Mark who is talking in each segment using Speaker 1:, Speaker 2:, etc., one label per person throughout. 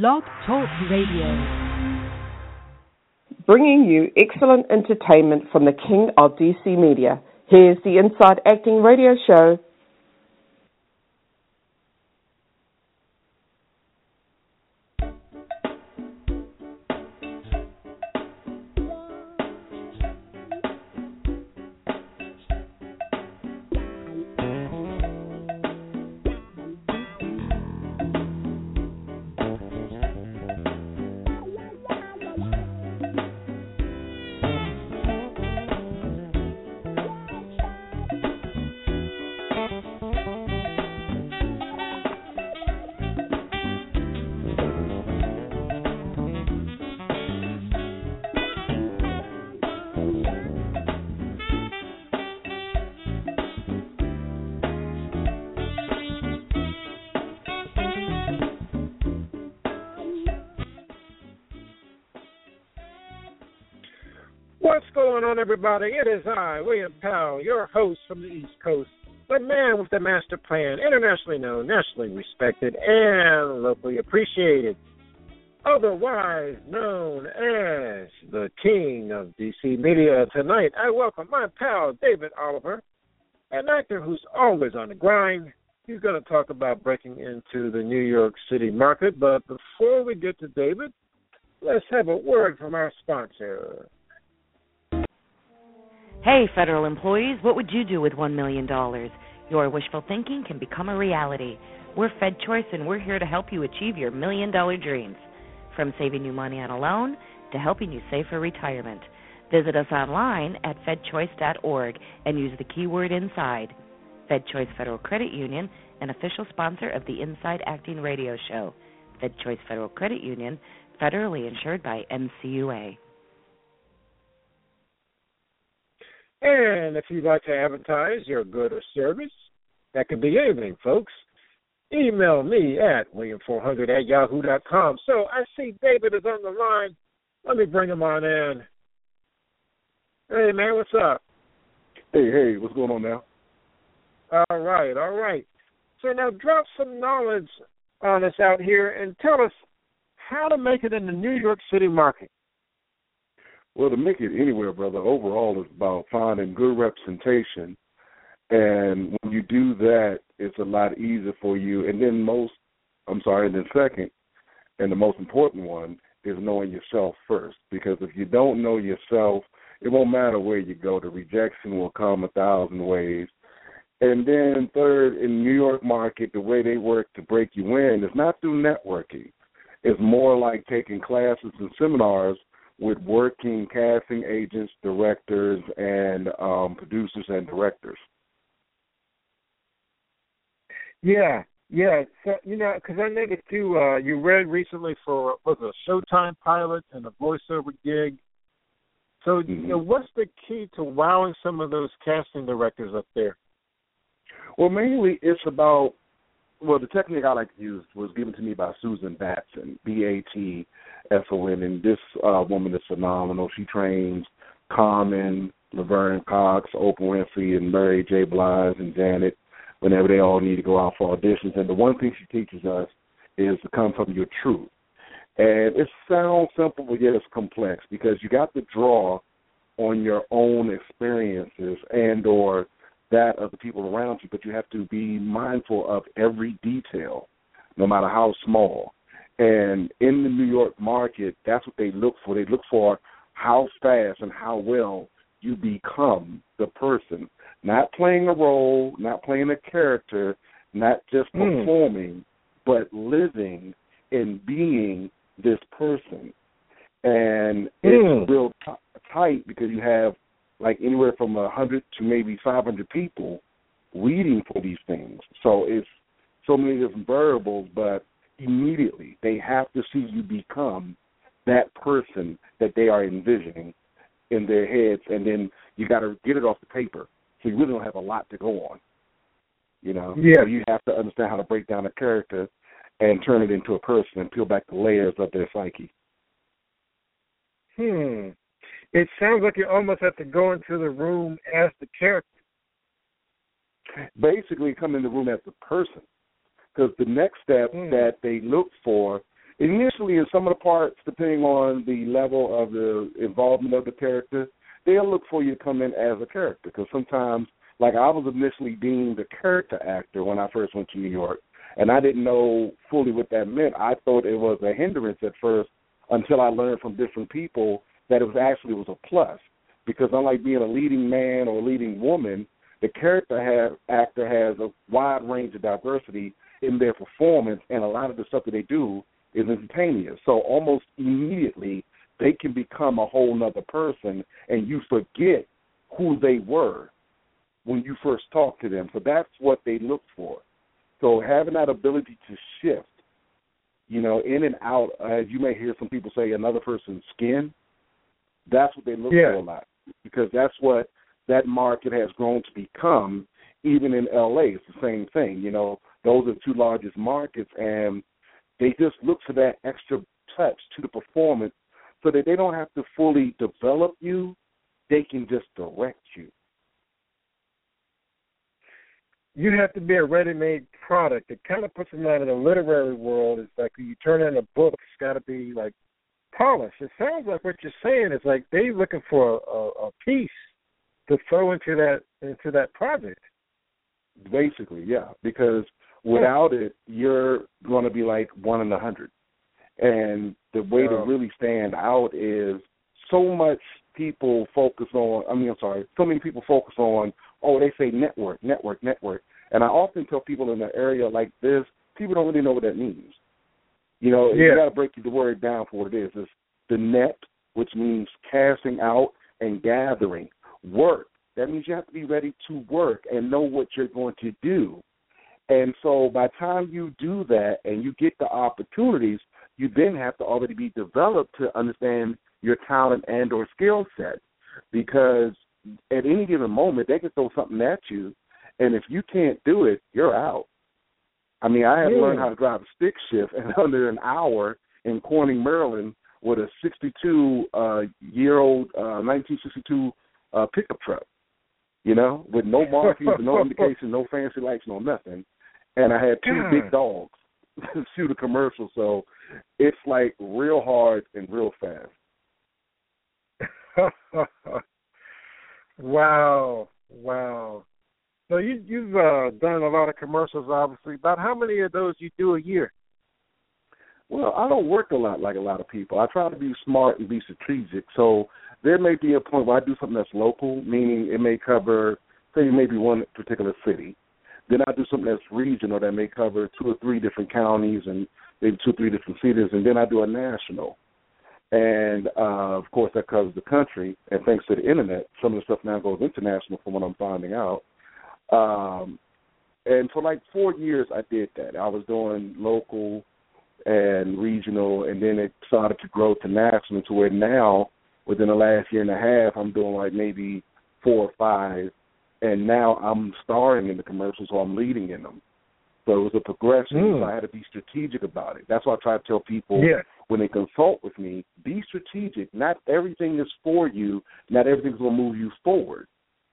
Speaker 1: Blog Talk Radio.
Speaker 2: Bringing you excellent entertainment from the king of DC media. Here's the Inside Acting Radio Show.
Speaker 3: What's going on, everybody? It is I, William Powell, your host from the East Coast, the man with the master plan, internationally known, nationally respected, and locally appreciated, otherwise known as the King of DC Media. Tonight, I welcome my pal, David Oliver, an actor who's always on the grind. He's going to talk about breaking into the New York City market, but before we get to David, let's have a word from our sponsor.
Speaker 4: Hey, federal employees, what would you do with $1 million? Your wishful thinking can become a reality. We're Fed Choice, and we're here to help you achieve your million dollar dreams. From saving you money on a loan to helping you save for retirement. Visit us online at fedchoice.org and use the keyword INSIDE. Fed Choice Federal Credit Union, an official sponsor of the Inside Acting Radio Show. Fed Choice Federal Credit Union, federally insured by NCUA.
Speaker 3: And if you'd like to advertise your good or service, that could be anything, folks. Email me at william400 at yahoo.com. So I see David is on the line. Let me bring him on in. Hey, man, what's up?
Speaker 5: Hey, hey, what's going on now?
Speaker 3: All right, all right. So now drop some knowledge on us out here and tell us how to make it in the New York City market.
Speaker 5: Well, to make it anywhere, brother, overall is about finding good representation. And when you do that, it's a lot easier for you. And then most, I'm sorry, and then second, and the most important one is knowing yourself first. Because if you don't know yourself, it won't matter where you go. The rejection will come a thousand ways. And then third, in New York market, the way they work to break you in is not through networking. It's more like taking classes and seminars with working casting agents, directors, and um, producers and directors.
Speaker 3: Yeah, yeah. So you know, because I noticed too. Uh, you read recently for was a Showtime pilot and a voiceover gig. So
Speaker 5: Mm-hmm.
Speaker 3: you know, what's the key to wowing some of those casting directors up there?
Speaker 5: Well, mainly it's about well, the technique I like to use was given to me by Susan Batson, B A T S O N, and this uh, woman is phenomenal. She trains Carmen, Laverne Cox, Oprah Winfrey, and Mary J. Blige and Janet whenever they all need to go out for auditions. And the one thing she teaches us is to come from your truth. And it sounds simple, but yet it's complex because you got to draw on your own experiences and or that of the people around you, but you have to be mindful of every detail, no matter how small. And in the New York market, that's what they look for. They look for how fast and how well you become the person, not playing a role, not playing a character, not just
Speaker 3: Hmm.
Speaker 5: performing, but living and being this person. And it's
Speaker 3: Hmm.
Speaker 5: real t- tight because you have like anywhere from a hundred to maybe five hundred people reading for these things. So it's so many different variables, but immediately they have to see you become that person that they are envisioning in their heads, and then you got to get it off the paper. So you really don't have a lot to go on. You know,
Speaker 3: Yeah.
Speaker 5: so you have to understand how to break down a character and turn it into a person and peel back the layers of their psyche.
Speaker 3: Hmm. It sounds like you almost have to go into the room as the character.
Speaker 5: basically come in the room as a person. Because the next step
Speaker 3: Mm.
Speaker 5: that they look for initially in some of the parts, depending on the level of the involvement of the character, they'll look for you to come in as a character because sometimes, like I was initially deemed a character actor when I first went to New York, and I didn't know fully what that meant. I thought it was a hindrance at first until I learned from different people that it was actually it was a plus because unlike being a leading man or a leading woman, the character have, actor has a wide range of diversity in their performance, and a lot of the stuff that they do is instantaneous. So almost immediately they can become a whole nother person, and you forget who they were when you first talk to them. So that's what they look for. So having that ability to shift, you know, in and out, as you may hear some people say, another person's skin. That's what they look
Speaker 3: yeah.
Speaker 5: for a lot because that's what that market has grown to become. Even in LA, it's the same thing. You know, those are the two largest markets, and they just look for that extra touch to the performance so that they don't have to fully develop you, they can just direct you.
Speaker 3: You have to be a ready-made product. It kind of puts them out in the literary world. It's like you turn in a book, it's got to be like polished. It sounds like what you're saying is like they're looking for a, a piece to throw into that into that project.
Speaker 5: Basically, yeah, because without it, you're going to be like one in a hundred. And the way to really stand out is so much people focus on. I mean, I'm sorry, so many people focus on. Oh, they say network, network, network. And I often tell people in an area like this, people don't really know what that means. You know,
Speaker 3: yeah.
Speaker 5: you got to break the word down for what it is. It's the net, which means casting out and gathering. Work. That means you have to be ready to work and know what you're going to do. And so by the time you do that and you get the opportunities, you then have to already be developed to understand your talent and or skill set. Because at any given moment they can throw something at you and if you can't do it, you're out. I mean, I had to learn how to drive a stick shift in under an hour in Corning, Maryland, with a 62 uh, year old uh, 1962 uh, pickup truck. You know, with no markings, no indication, no fancy lights, no nothing. And I had two big dogs shoot a commercial, so it's like real hard and real fast.
Speaker 3: wow, wow. So you you've uh, done a lot of commercials, obviously. About how many of those you do a year?
Speaker 5: Well, I don't work a lot like a lot of people. I try to be smart and be strategic. So there may be a point where I do something that's local, meaning it may cover, say, maybe one particular city. Then I do something that's regional that may cover two or three different counties and maybe two or three different cities, and then I do a national. And uh, of course, that covers the country. And thanks to the internet, some of the stuff now goes international, from what I'm finding out. Um, and for like four years, I did that. I was doing local and regional, and then it started to grow to national, to where now, within the last year and a half, I'm doing like maybe four or five, and now I'm starring in the commercials, or I'm leading in them. So it was a progression. Mm. So I had to be strategic about it. That's why I try to tell people when they consult with me, be strategic. Not everything is for you. Not everything's going to move you forward.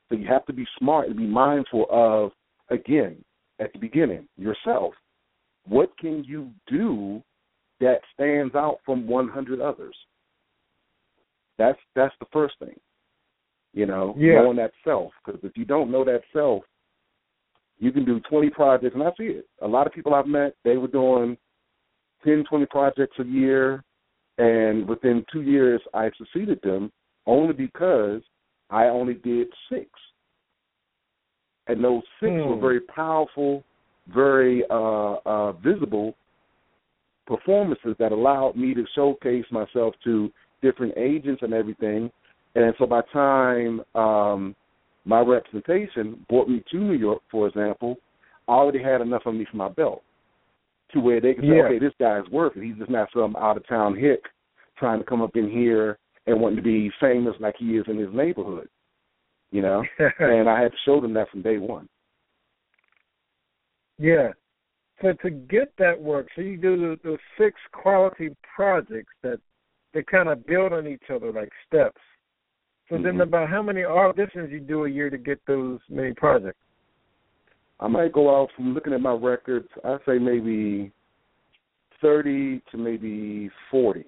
Speaker 5: So you have to be smart and be mindful of, again, at the beginning, yourself. What can you do that stands out from 100 others? That's that's the first thing. You know,
Speaker 3: yeah.
Speaker 5: knowing that self. Because if you don't know that self, you can do 20 projects, and I see it. A lot of people I've met, they were doing 10, 20 projects a year, and within two years, I succeeded them only because I only did six. And those six
Speaker 3: hmm.
Speaker 5: were very powerful, very uh, uh, visible performances that allowed me to showcase myself to different agents and everything. And so by time um, my representation brought me to New York, for example, I already had enough of me for my belt to where they could say,
Speaker 3: yeah.
Speaker 5: okay, this guy's worth it. He's just not some out of town hick trying to come up in here and wanting to be famous like he is in his neighborhood. You know? and I had to show them that from day one.
Speaker 3: Yeah. So to get that work, so you do the, the six quality projects that they kind of build on each other like steps. So
Speaker 5: mm-hmm.
Speaker 3: then, about how many auditions you do a year to get those many projects?
Speaker 5: I might go out from looking at my records. I say maybe thirty to maybe forty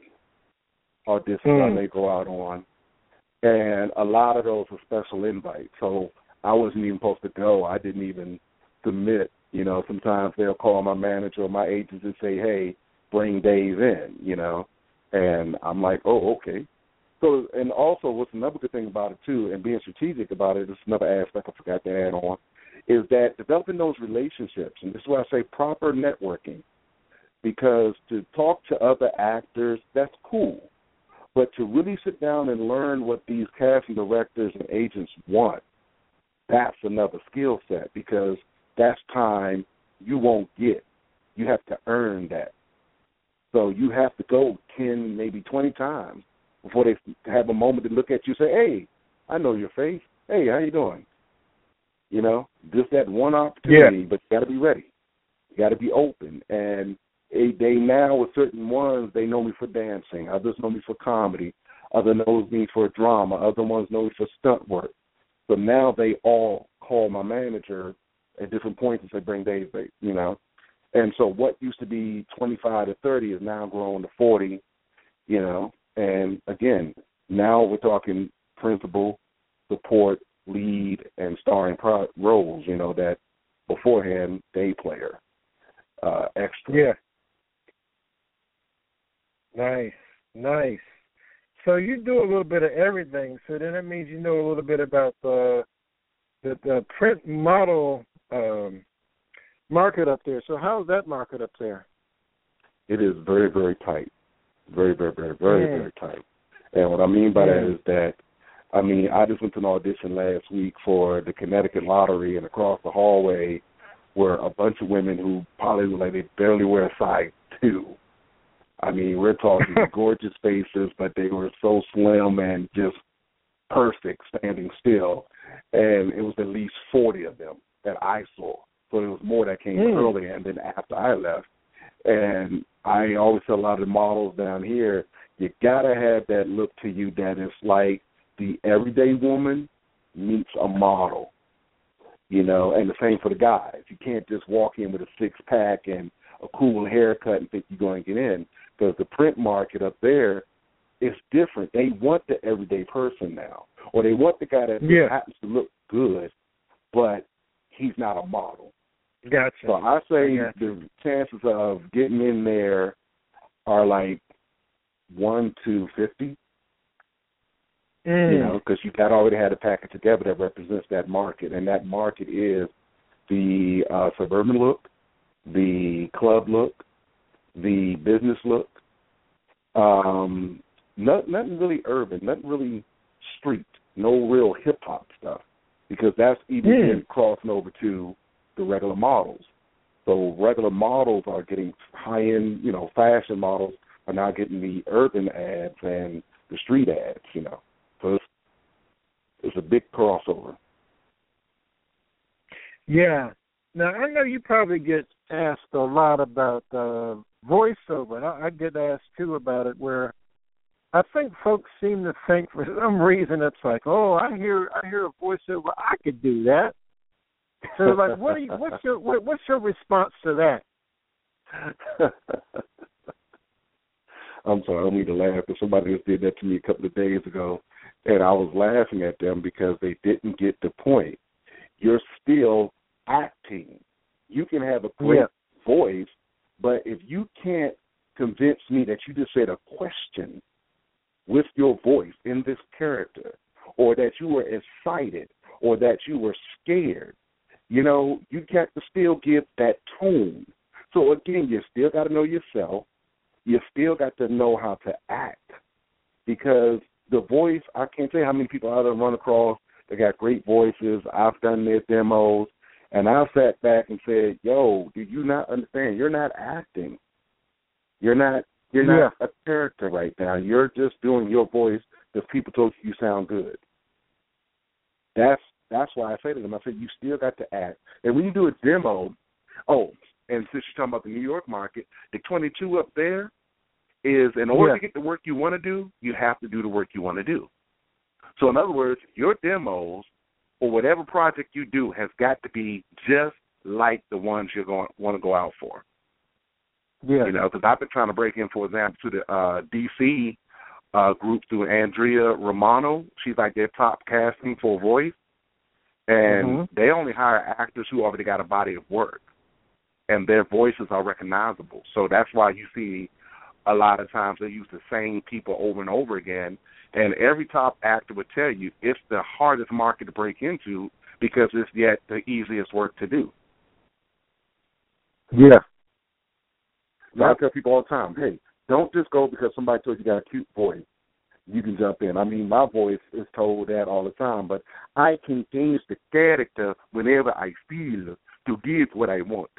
Speaker 5: auditions
Speaker 3: Mm.
Speaker 5: I may go out on, and a lot of those were special invites. So I wasn't even supposed to go. I didn't even submit. You know, sometimes they'll call my manager or my agent and say, "Hey, bring Dave in." You know, and I'm like, "Oh, okay." So, and also, what's another good thing about it too, and being strategic about it is another aspect I forgot to add on, is that developing those relationships, and this is why I say proper networking, because to talk to other actors, that's cool, but to really sit down and learn what these casting directors and agents want, that's another skill set because that's time you won't get. You have to earn that. So you have to go ten, maybe twenty times before they have a moment to look at you and say, "Hey, I know your face. Hey, how you doing?" You know, just that one opportunity, but you got to be ready. You got to be open. And they, they now with certain ones, they know me for dancing. Others know me for comedy. Others know me for drama. Other ones know me for stunt work. So now they all call my manager at different points and say, "Bring Dave," you know. And so what used to be 25 to 30 is now grown to 40, you know. And again, now we're talking principal, support, lead, and starring pro- roles. You know that beforehand day player, uh, extra.
Speaker 3: Yeah. Nice, nice. So you do a little bit of everything. So then that means you know a little bit about the the, the print model um, market up there. So how's that market up there?
Speaker 5: It is very, very tight. Very, very, very, very,
Speaker 3: Mm.
Speaker 5: very tight. And what I mean by that
Speaker 3: Mm.
Speaker 5: is that, I mean, I just went to an audition last week for the Connecticut Lottery, and across the hallway were a bunch of women who probably like they barely wear a size two. I mean, we're talking gorgeous faces, but they were so slim and just perfect standing still. And it was at least 40 of them that I saw. So there was more that came
Speaker 3: Mm.
Speaker 5: earlier and then after I left. And I always tell a lot of the models down here, you gotta have that look to you that is like the everyday woman meets a model. You know, and the same for the guys. You can't just walk in with a six pack and a cool haircut and think you're going to get in because the print market up there is different. They want the everyday person now, or they want the guy that
Speaker 3: Yeah.
Speaker 5: happens to look good, but he's not a model.
Speaker 3: Gotcha.
Speaker 5: So I say
Speaker 3: I
Speaker 5: the chances of getting in there are like one to fifty.
Speaker 3: Mm.
Speaker 5: You know, because you got already had a package together that represents that market, and that market is the uh, suburban look, the club look, the business look. Um, not, nothing really urban, nothing really street, no real hip hop stuff, because that's even been crossing over to the regular models. So regular models are getting high end, you know, fashion models are now getting the urban ads and the street ads, you know. So it's it's a big crossover.
Speaker 3: Yeah. Now I know you probably get asked a lot about uh, voiceover, and I, I get asked too about it. Where I think folks seem to think for some reason it's like, oh, I hear I hear a voiceover, I could do that. So like, what are you? What's your what, what's your response to that?
Speaker 5: I'm sorry, I don't mean to laugh, but somebody just did that to me a couple of days ago, and I was laughing at them because they didn't get the point. You're still acting. You can have a great
Speaker 3: Yeah.
Speaker 5: voice, but if you can't convince me that you just said a question with your voice in this character, or that you were excited, or that you were scared, you know, you got to still give that tone. So again, you still got to know yourself. You still got to know how to act because the voice. I can't tell you how many people I've run across that got great voices. I've done their demos, and I sat back and said, "Yo, do you not understand? You're not acting. You're not. You're not a character right now. You're just doing your voice because people told you you sound good." That's that's why I say to them, I said, you still got to act. And when you do a demo, oh, and since you're talking about the New York market, the 22 up there is in order
Speaker 3: Yeah.
Speaker 5: to get the work you want to do, you have to do the work you want to do. So in other words, your demos or whatever project you do has got to be just like the ones you're going want to go out for.
Speaker 3: Yeah.
Speaker 5: You know, because I've been trying to break in, for example, to the uh, DC uh, group through Andrea Romano. She's like their top casting for voice, and
Speaker 3: Mhm.
Speaker 5: they only hire actors who already got a body of work, and their voices are recognizable. So that's why you see a lot of times they use the same people over and over again. And every top actor would tell you it's the hardest market to break into because it's yet the easiest work to do.
Speaker 3: Yeah.
Speaker 5: So I tell people all the time, hey, don't just go because somebody told you you got a cute voice. You can jump in. I mean, my voice is told that all the time, but I can change the character whenever I feel to give what I want.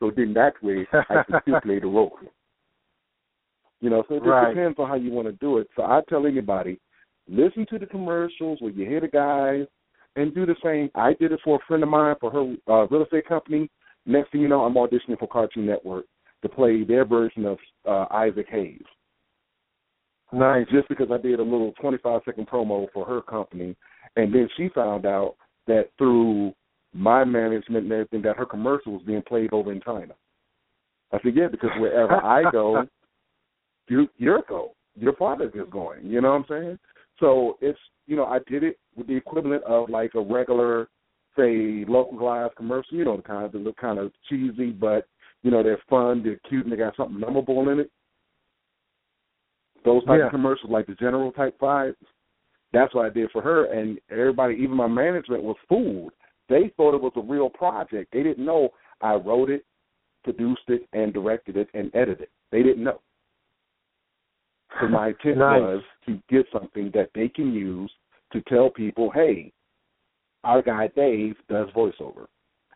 Speaker 5: So then that way I can still play the role. You know, so it just
Speaker 3: Right.
Speaker 5: depends on how you want to do it. So I tell anybody, listen to the commercials where you hear the guys and do the same. I did it for a friend of mine for her uh, real estate company. Next thing you know, I'm auditioning for Cartoon Network to play their version of uh, Isaac Hayes.
Speaker 3: Nice.
Speaker 5: Just because I did a little 25 second promo for her company, and then she found out that through my management and everything that her commercial was being played over in China. I said, yeah, because wherever I go, you you're go. Your product is going. You know what I'm saying? So it's you know I did it with the equivalent of like a regular, say localized commercial. You know the kind that look kind of cheesy, but you know they're fun, they're cute, and they got something memorable in it. Those type
Speaker 3: Yeah.
Speaker 5: of commercials, like the general type vibes. That's what I did for her, and everybody, even my management, was fooled. They thought it was a real project. They didn't know I wrote it, produced it, and directed it, and edited it. They didn't know. So my intent
Speaker 3: Nice.
Speaker 5: was to get something that they can use to tell people, hey, our guy Dave does voiceover.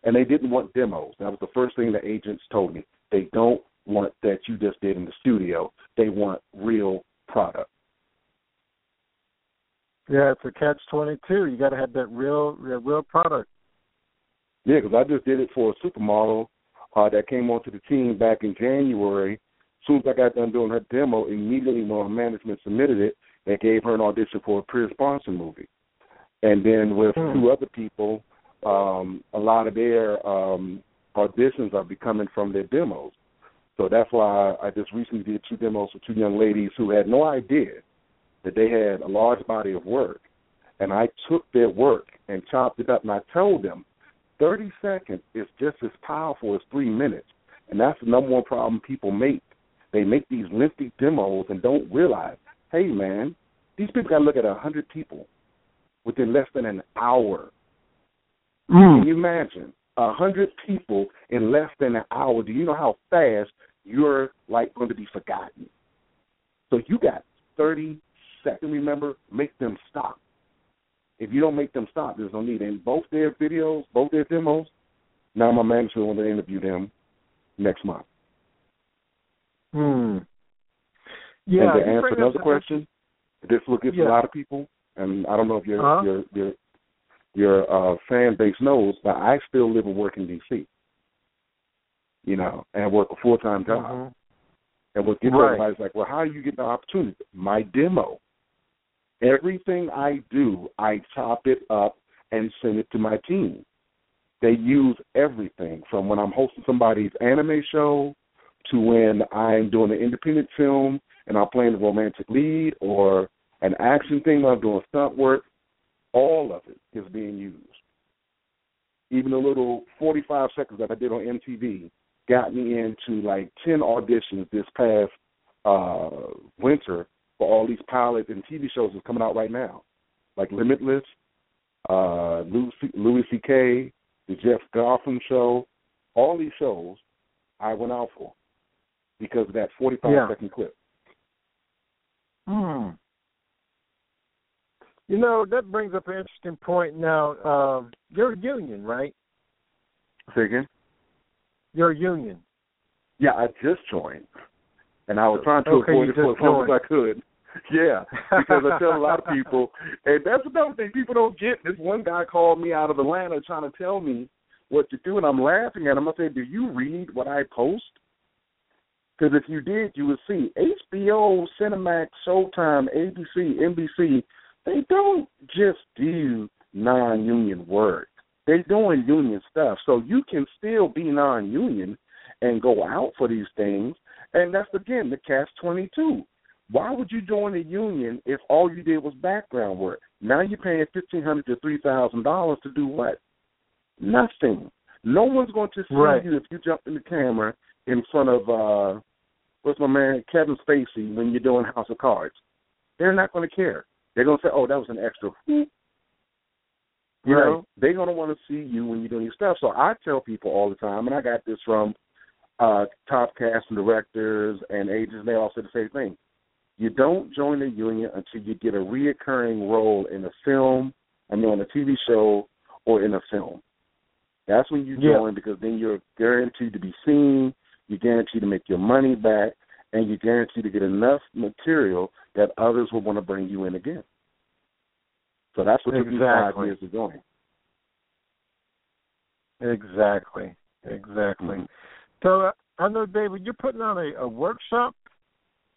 Speaker 5: And they didn't want demos. That was the first thing the agents told me. They don't want that you just did in the studio. They want real product.
Speaker 3: Yeah, it's a catch twenty two. You got to have that real, real, real product.
Speaker 5: Yeah, because I just did it for a supermodel uh, that came onto the team back in January. As soon as I got done doing her demo, immediately when her management submitted it, they gave her an audition for a Pierce Brosnan movie. And then with
Speaker 3: Hmm.
Speaker 5: two other people, um, a lot of their um, auditions are becoming from their demos. So that's why I just recently did two demos for two young ladies who had no idea that they had a large body of work. And I took their work and chopped it up, and I told them 30 seconds is just as powerful as three minutes. And that's the number one problem people make. They make these lengthy demos and don't realize, hey, man, these people got to look at a 100 people within less than an hour. Hmm. Can you imagine? A 100 people in less than an hour. Do you know how fast you're like going to be forgotten? So you got 30 seconds. Remember, make them stop. If you don't make them stop, there's no need. And both their videos, both their demos, now my manager want to interview them next month.
Speaker 3: Hmm. Yeah.
Speaker 5: and to answer another question, this will get
Speaker 3: Yeah.
Speaker 5: a lot of people, and I don't know if your
Speaker 3: Uh-huh.
Speaker 5: your your your uh, fan base knows, but I still live and work in D.C. You know, and work a full time job.
Speaker 3: Mhm.
Speaker 5: And what gets
Speaker 3: Right.
Speaker 5: everybody's like, well, how do you get the opportunity? My demo. Everything I do, I chop it up and send it to my team. They use everything from when I'm hosting somebody's anime show to when I'm doing an independent film and I'm playing the romantic lead or an action thing when I'm doing stunt work. All of it is being used. Even the little 45 seconds that I did on MTV got me into like 10 auditions this past uh winter for all these pilots and TV shows that's coming out right now, like Limitless, uh, Louis, C.K., the Jeff Gotham show, all these shows I went out for because of that 45
Speaker 3: Yeah.
Speaker 5: second clip.
Speaker 3: Hmm. You know that brings up an interesting point. Now, um, you're a union, right?
Speaker 5: Say again?
Speaker 3: You're a union.
Speaker 5: Yeah, I just joined, and I was trying to
Speaker 3: Okay,
Speaker 5: avoid it for as long as. I could. Yeah, because I tell a lot of people, and that's another thing people don't get. This one guy called me out of Atlanta trying to tell me what to do, and I'm laughing at him. I said, "Do you read what I post?" Because if you did, you would see HBO, Cinemax, Showtime, ABC, NBC. They don't just do non-union work. They're doing union stuff. So you can still be non-union and go out for these things And that's again the catch twenty two. Why would you join a union if all you did was background work? Now you're paying fifteen hundred to three thousand dollars to do what? Nothing. No one's going to see
Speaker 3: right.
Speaker 5: you if you jump in the camera in front of uh what's my man Kevin Spacey when you're doing House of Cards. They're not going to care. They're to say, "Oh, that was an extra." You know, they're to want to see you when you're doing your stuff. So I tell people all the time, and I got this from uh top casting directors and agents. They all say the same thing. You don't join the union until you get a reoccurring role in a film, I mean, on a TV show or in a film. That's when you
Speaker 3: Yeah.
Speaker 5: join because then you're guaranteed to be seen, you're guaranteed to make your money back, and you're guaranteed to get enough material that others will want to bring you in again. So that's what took me five
Speaker 3: Exactly.
Speaker 5: years doing.
Speaker 3: Exactly. Exactly.
Speaker 5: Mhm.
Speaker 3: So uh, I know, David, you're putting on a, a workshop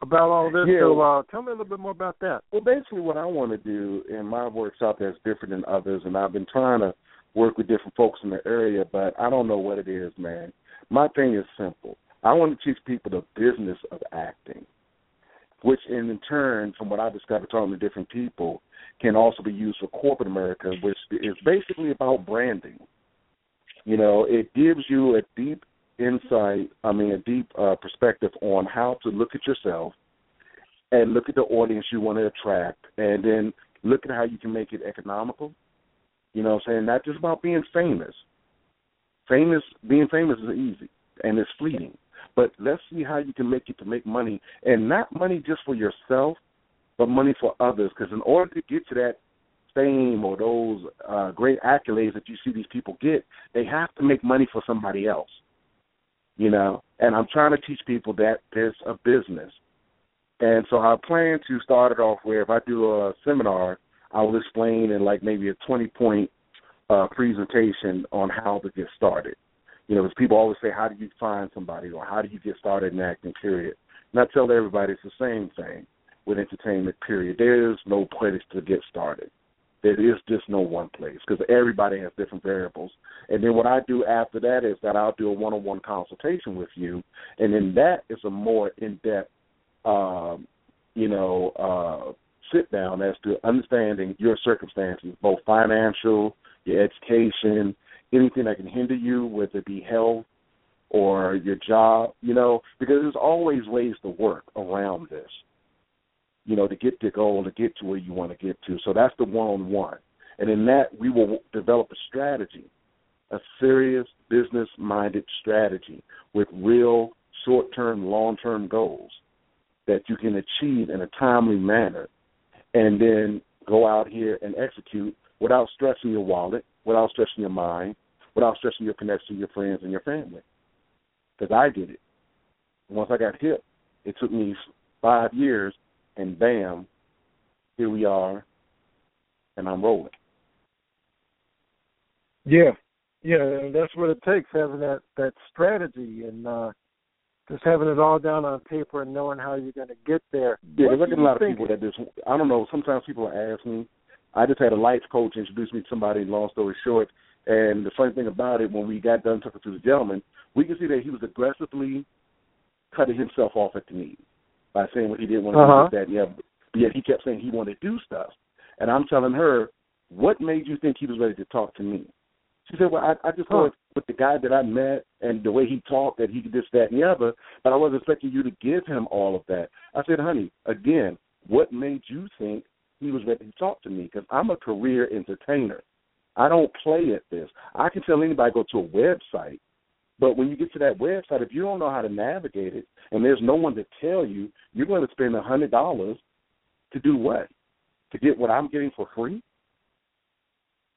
Speaker 3: about all this.
Speaker 5: Yeah.
Speaker 3: So uh, tell me a little bit more about that.
Speaker 5: Well, basically, what I want to do in my workshop that's different than others, and I've been trying to work with different folks in the area, but I don't know what it is, man. My thing is simple. I want to teach people the business of acting, which in turn, from what I discovered talking to different people, can also be used for corporate America, which is basically about branding. You know, it gives you a deep insight, I mean, a deep uh, perspective on how to look at yourself and look at the audience you want to attract, and then look at how you can make it economical. You know what I'm saying? Not just about being famous. Famous, being famous is easy and it's fleeting. But let's see how you can make it to make money, and not money just for yourself, but money for others. Because in order to get to that fame or those uh, great accolades that you see these people get, they have to make money for somebody else. You know, and I'm trying to teach people that there's a business. And so I plan to start it off where if I do a seminar, I will explain in like maybe a 20 point uh, presentation on how to get started. You know, because people always say, how do you find somebody or how do you get started in acting, period. And I tell everybody it's the same thing with entertainment, period. There is no place to get started. There is just no one place because everybody has different variables. And then what I do after that is that I'll do a one-on-one consultation with you, and then that is a more in-depth, um, you know, uh, sit down as to understanding your circumstances, both financial, your education, anything that can hinder you, whether it be health or your job, you know, because there's always ways to work around this you know, to get the goal, to get to where you want to get to. So that's the one on one. And in that, we will develop a strategy, a serious business minded strategy with real short term, long term goals that you can achieve in a timely manner and then go out here and execute without stressing your wallet, without stressing your mind, without stressing your connection to your friends and your family. Because I did it. Once I got hit, it took me five years and bam, here we are, and I'm rolling.
Speaker 3: Yeah, yeah, and that's what it takes having that that strategy and uh just having it all down on paper and knowing how you're going to get there.
Speaker 5: Yeah, there's like a lot
Speaker 3: you
Speaker 5: of people that just I don't know. Sometimes people ask me. I just had a life coach introduce me to somebody. Long story short, and the funny thing about it, when we got done talking to the gentleman, we could see that he was aggressively cutting himself off at the knees by saying what he didn't want to
Speaker 3: Uh-huh.
Speaker 5: do. That yeah, but yet he kept saying he wanted to do stuff, and I'm telling her, what made you think he was ready to talk to me? She said, "Well, I, I just
Speaker 3: Huh.
Speaker 5: thought with the guy that I met and the way he talked that he could this, that, and the other, but I wasn't expecting you to give him all of that." I said, "Honey, again, what made you think he was ready to talk to me? Because I'm a career entertainer. I don't play at this. I can tell anybody go to a website, but when you get to that website, if you don't know how to navigate it, and there's no one to tell you, you're going to spend a hundred dollars to do what? To get what I'm getting for free?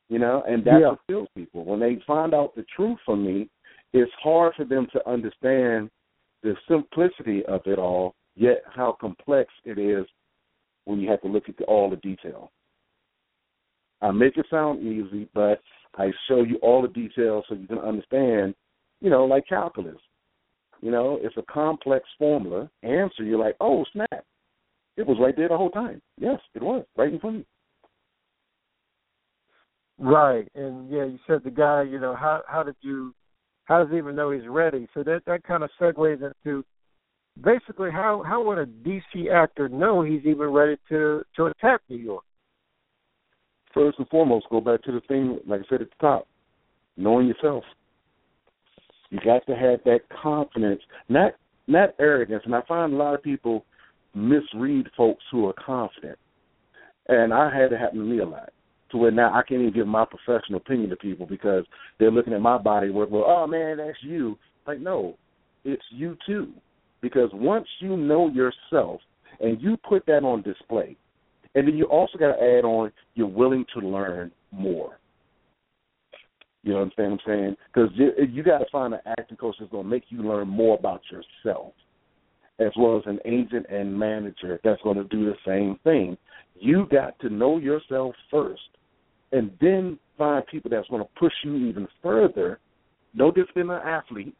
Speaker 5: You know, and that's
Speaker 3: Yeah.
Speaker 5: what kills people. When they find out the truth from me, it's hard for them to understand the simplicity of it all, yet how complex it is when you have to look at the, all the detail. I make it sound easy, but I show you all the details so you can understand, you know, like calculus. You know, it's a complex formula. Answer, you're like, oh, snap. It was right there the whole time. Yes, it was, right in front of you.
Speaker 3: Right, and yeah, you said the guy. You know, how how did you? How does he even know he's ready? So that that kind of segues into basically, how how would a DC actor know he's even ready to to attack New York?
Speaker 5: First and foremost, go back to the thing, like I said at the top, knowing yourself. You got to have that confidence, not not arrogance. And I find a lot of people misread folks who are confident. And I had it happen to me a lot. To where now I can't even give my professional opinion to people because they're looking at my body work, well, oh man, that's you. Like, no, it's you too. Because once you know yourself and you put that on display, and then you also got to add on you're willing to learn more. You know what I'm saying? Because you, you got to find an acting coach that's going to make you learn more about yourself, as well as an agent and manager that's going to do the same thing. You got to know yourself first, and then find people that's going to push you even further. No different than an athlete,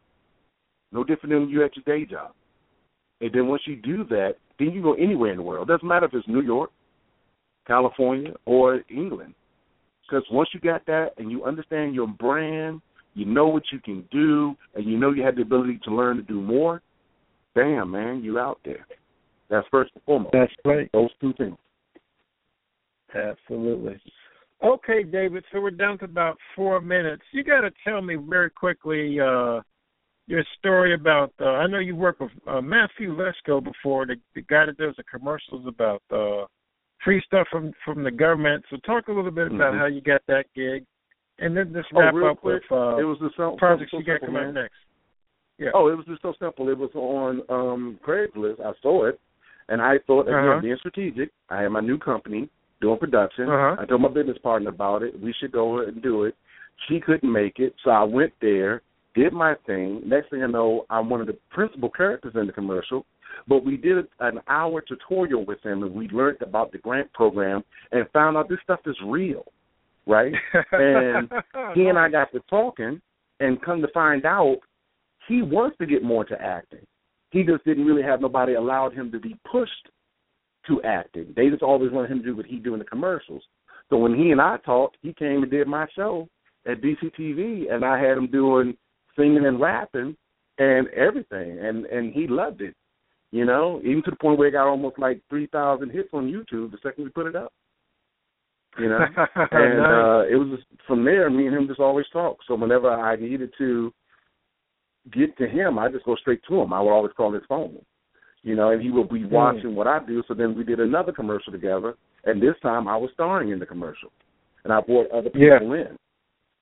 Speaker 5: no different than you at your day job. And then once you do that, then you go anywhere in the world. It doesn't matter if it's New York, California, or England. Because once you got that and you understand your brand, you know what you can do, and you know you have the ability to learn to do more, bam, man, you out there. That's first and foremost.
Speaker 3: That's right.
Speaker 5: Those two things.
Speaker 3: Absolutely. Okay, David. So we're down to about four minutes. You got to tell me very quickly uh, your story about. Uh, I know you worked with uh, Matthew Lesko before, the, the guy that does the commercials about uh, free stuff from from the government. So talk a little bit about
Speaker 5: mm-hmm.
Speaker 3: how you got that gig, and then just
Speaker 5: oh,
Speaker 3: wrap
Speaker 5: oh,
Speaker 3: up
Speaker 5: quick,
Speaker 3: with uh,
Speaker 5: it was just so,
Speaker 3: projects
Speaker 5: so,
Speaker 3: you got coming next. Yeah.
Speaker 5: Oh, it was just so simple. It was on um Craigslist. I saw it, and I thought, again,
Speaker 3: Uh-huh.
Speaker 5: being strategic, I had my new company doing production.
Speaker 3: Uh-huh.
Speaker 5: I told my business partner about it. We should go and do it. She couldn't make it, so I went there, did my thing. Next thing I know, I'm one of the principal characters in the commercial. But we did an hour tutorial with him, and we learned about the grant program and found out this stuff is real, right? and he and I got to talking, and come to find out, he wants to get more into acting. He just didn't really have nobody allowed him to be pushed to acting. They just always wanted him to do what he do in the commercials. So when he and I talked, he came and did my show at DCTV, and I had him doing singing and rapping and everything, and and he loved it. You know, even to the point where it got almost like three thousand hits on YouTube the second we put it up. You know, and uh, it was just, from there. Me and him just always talk. So whenever I needed to get to him, I just go straight to him. I would always call his phone. You know, and he would be watching what I do. So then we did another commercial together, and this time I was starring in the commercial, and I brought other people
Speaker 3: Yeah.
Speaker 5: in.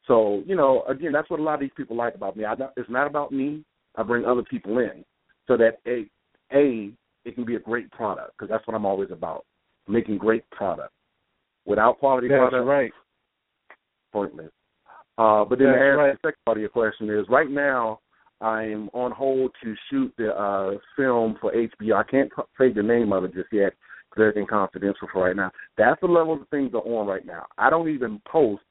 Speaker 5: So you know, again, that's what a lot of these people like about me. I, it's not about me. I bring other people in so that a a it can be a great product because that's what I'm always about, making great product. Without quality
Speaker 3: That's
Speaker 5: product,
Speaker 3: right.
Speaker 5: pointless. Uh, but then
Speaker 3: That's
Speaker 5: the, answer,
Speaker 3: right.
Speaker 5: the second part of your question is right now I am on hold to shoot the uh, film for HBO. I can't say the name of it just yet because everything's confidential for right now. That's the level of things are on right now. I don't even post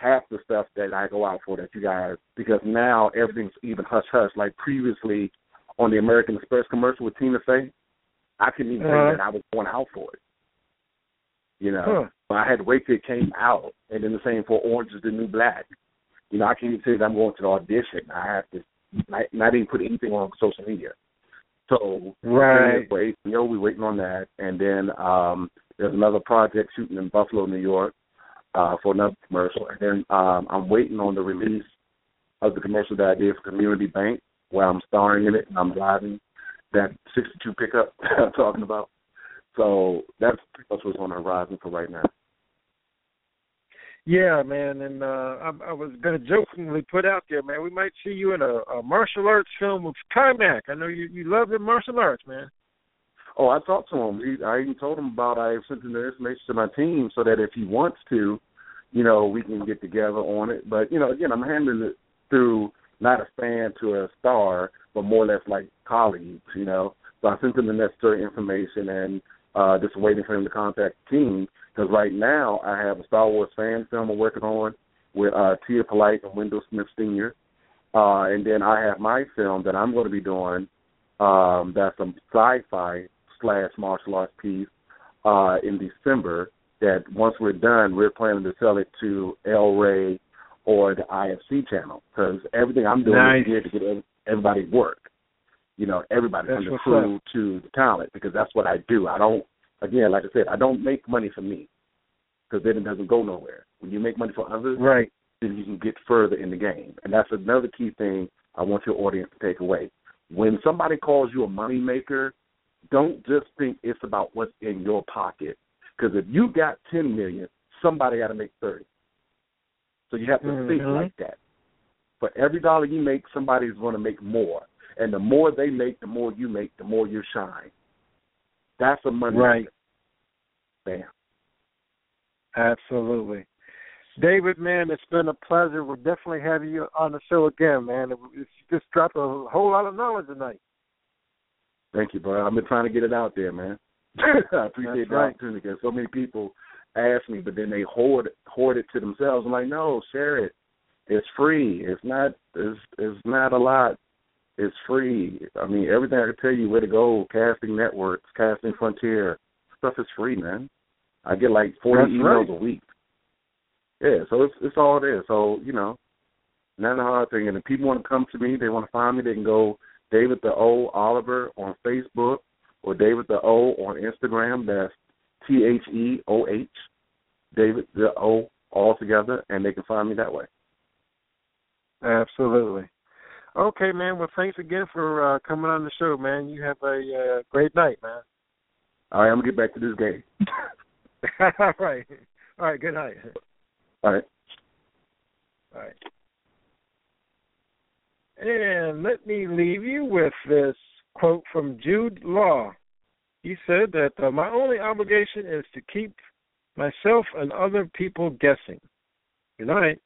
Speaker 5: half the stuff that I go out for that you guys because now everything's even hush hush. Like previously on the American Express commercial with Tina Fey, I couldn't even
Speaker 3: Uh-huh.
Speaker 5: say that I was going out for it. You know,
Speaker 3: Huh.
Speaker 5: but I had to wait till it came out, and then the same for Orange is the New Black. You know, I can't even say that I'm going to the audition. I have to not, not even put anything on social media. So
Speaker 3: Right.
Speaker 5: for HBO, we're waiting on that, and then um there's another project shooting in Buffalo, New York, uh, for another commercial, and then um I'm waiting on the release of the commercial that I did for Community Bank, where I'm starring in it and I'm driving that 62 pickup that I'm talking about. So that's pretty much what's on the horizon for right now.
Speaker 3: Yeah, man, and uh I, I was gonna jokingly put out there, man, we might see you in a, a martial arts film with Taimak. I know you you love the martial arts, man.
Speaker 5: Oh, I talked to him. He, I even told him about I sent him the information to my team so that if he wants to, you know, we can get together on it. But you know, again, I'm handling it through not a fan to a star, but more or less like colleagues. You know, so I sent him the necessary information and uh just waiting for him to contact the team because right now I have a Star Wars fan film I'm working on with uh Tia Polite and Wendell Smith Sr. Uh, and then I have my film that I'm going to be doing. Um, that's a sci-fi slash martial arts piece uh, in December. That once we're done, we're planning to sell it to El Rey or the IFC channel because everything I'm doing
Speaker 3: Nice.
Speaker 5: is here to get ev- everybody work. you know, everybody
Speaker 3: That's
Speaker 5: from the crew to the talent because that's what I do. I don't, again, like I said, I don't make money for me because then it doesn't go nowhere. When you make money for others,
Speaker 3: Right.
Speaker 5: then you can get further in the game. And that's another key thing I want your audience to take away. When somebody calls you a money maker, don't just think it's about what's in your pocket. Because if you got ten million, somebody got to make thirty. So you have to think
Speaker 3: Mhm.
Speaker 5: like that. For every dollar you make, somebody's going to make more, and the more they make, the more you make, the more you shine. That's a money
Speaker 3: Right.
Speaker 5: Bam.
Speaker 3: Absolutely. David, man, it's been a pleasure. We'll definitely have you on the show again, man. It's just dropped a whole lot of knowledge tonight.
Speaker 5: Thank you, bro. I've been trying to get it out there, man. I appreciate
Speaker 3: That's
Speaker 5: the
Speaker 3: right.
Speaker 5: opportunity because so many people ask me, but then they hoard hoard it to themselves. I'm like, no, share it. It's free. It's not. It's it's not a lot. It's free. I mean, everything I can tell you where to go, casting networks, casting frontier, stuff is free, man. I get like forty
Speaker 3: That's
Speaker 5: emails
Speaker 3: right.
Speaker 5: a week. Yeah, so it's it's all there. So you know, not a hard thing. And if people want to come to me, they want to find me, they can go David the O Oliver on Facebook or David the O on Instagram. That's T H E O H, David the O all together, and they can find me that way.
Speaker 3: Absolutely. Okay, man. Well, thanks again for uh, coming on the show, man. You have a uh, great night, man.
Speaker 5: All right, I'm gonna get back to this game.
Speaker 3: All right. All right. Good night.
Speaker 5: All right.
Speaker 3: All right. And let me leave you with this quote from Jude Law. He said that uh, my only obligation is to keep myself and other people guessing. Good night.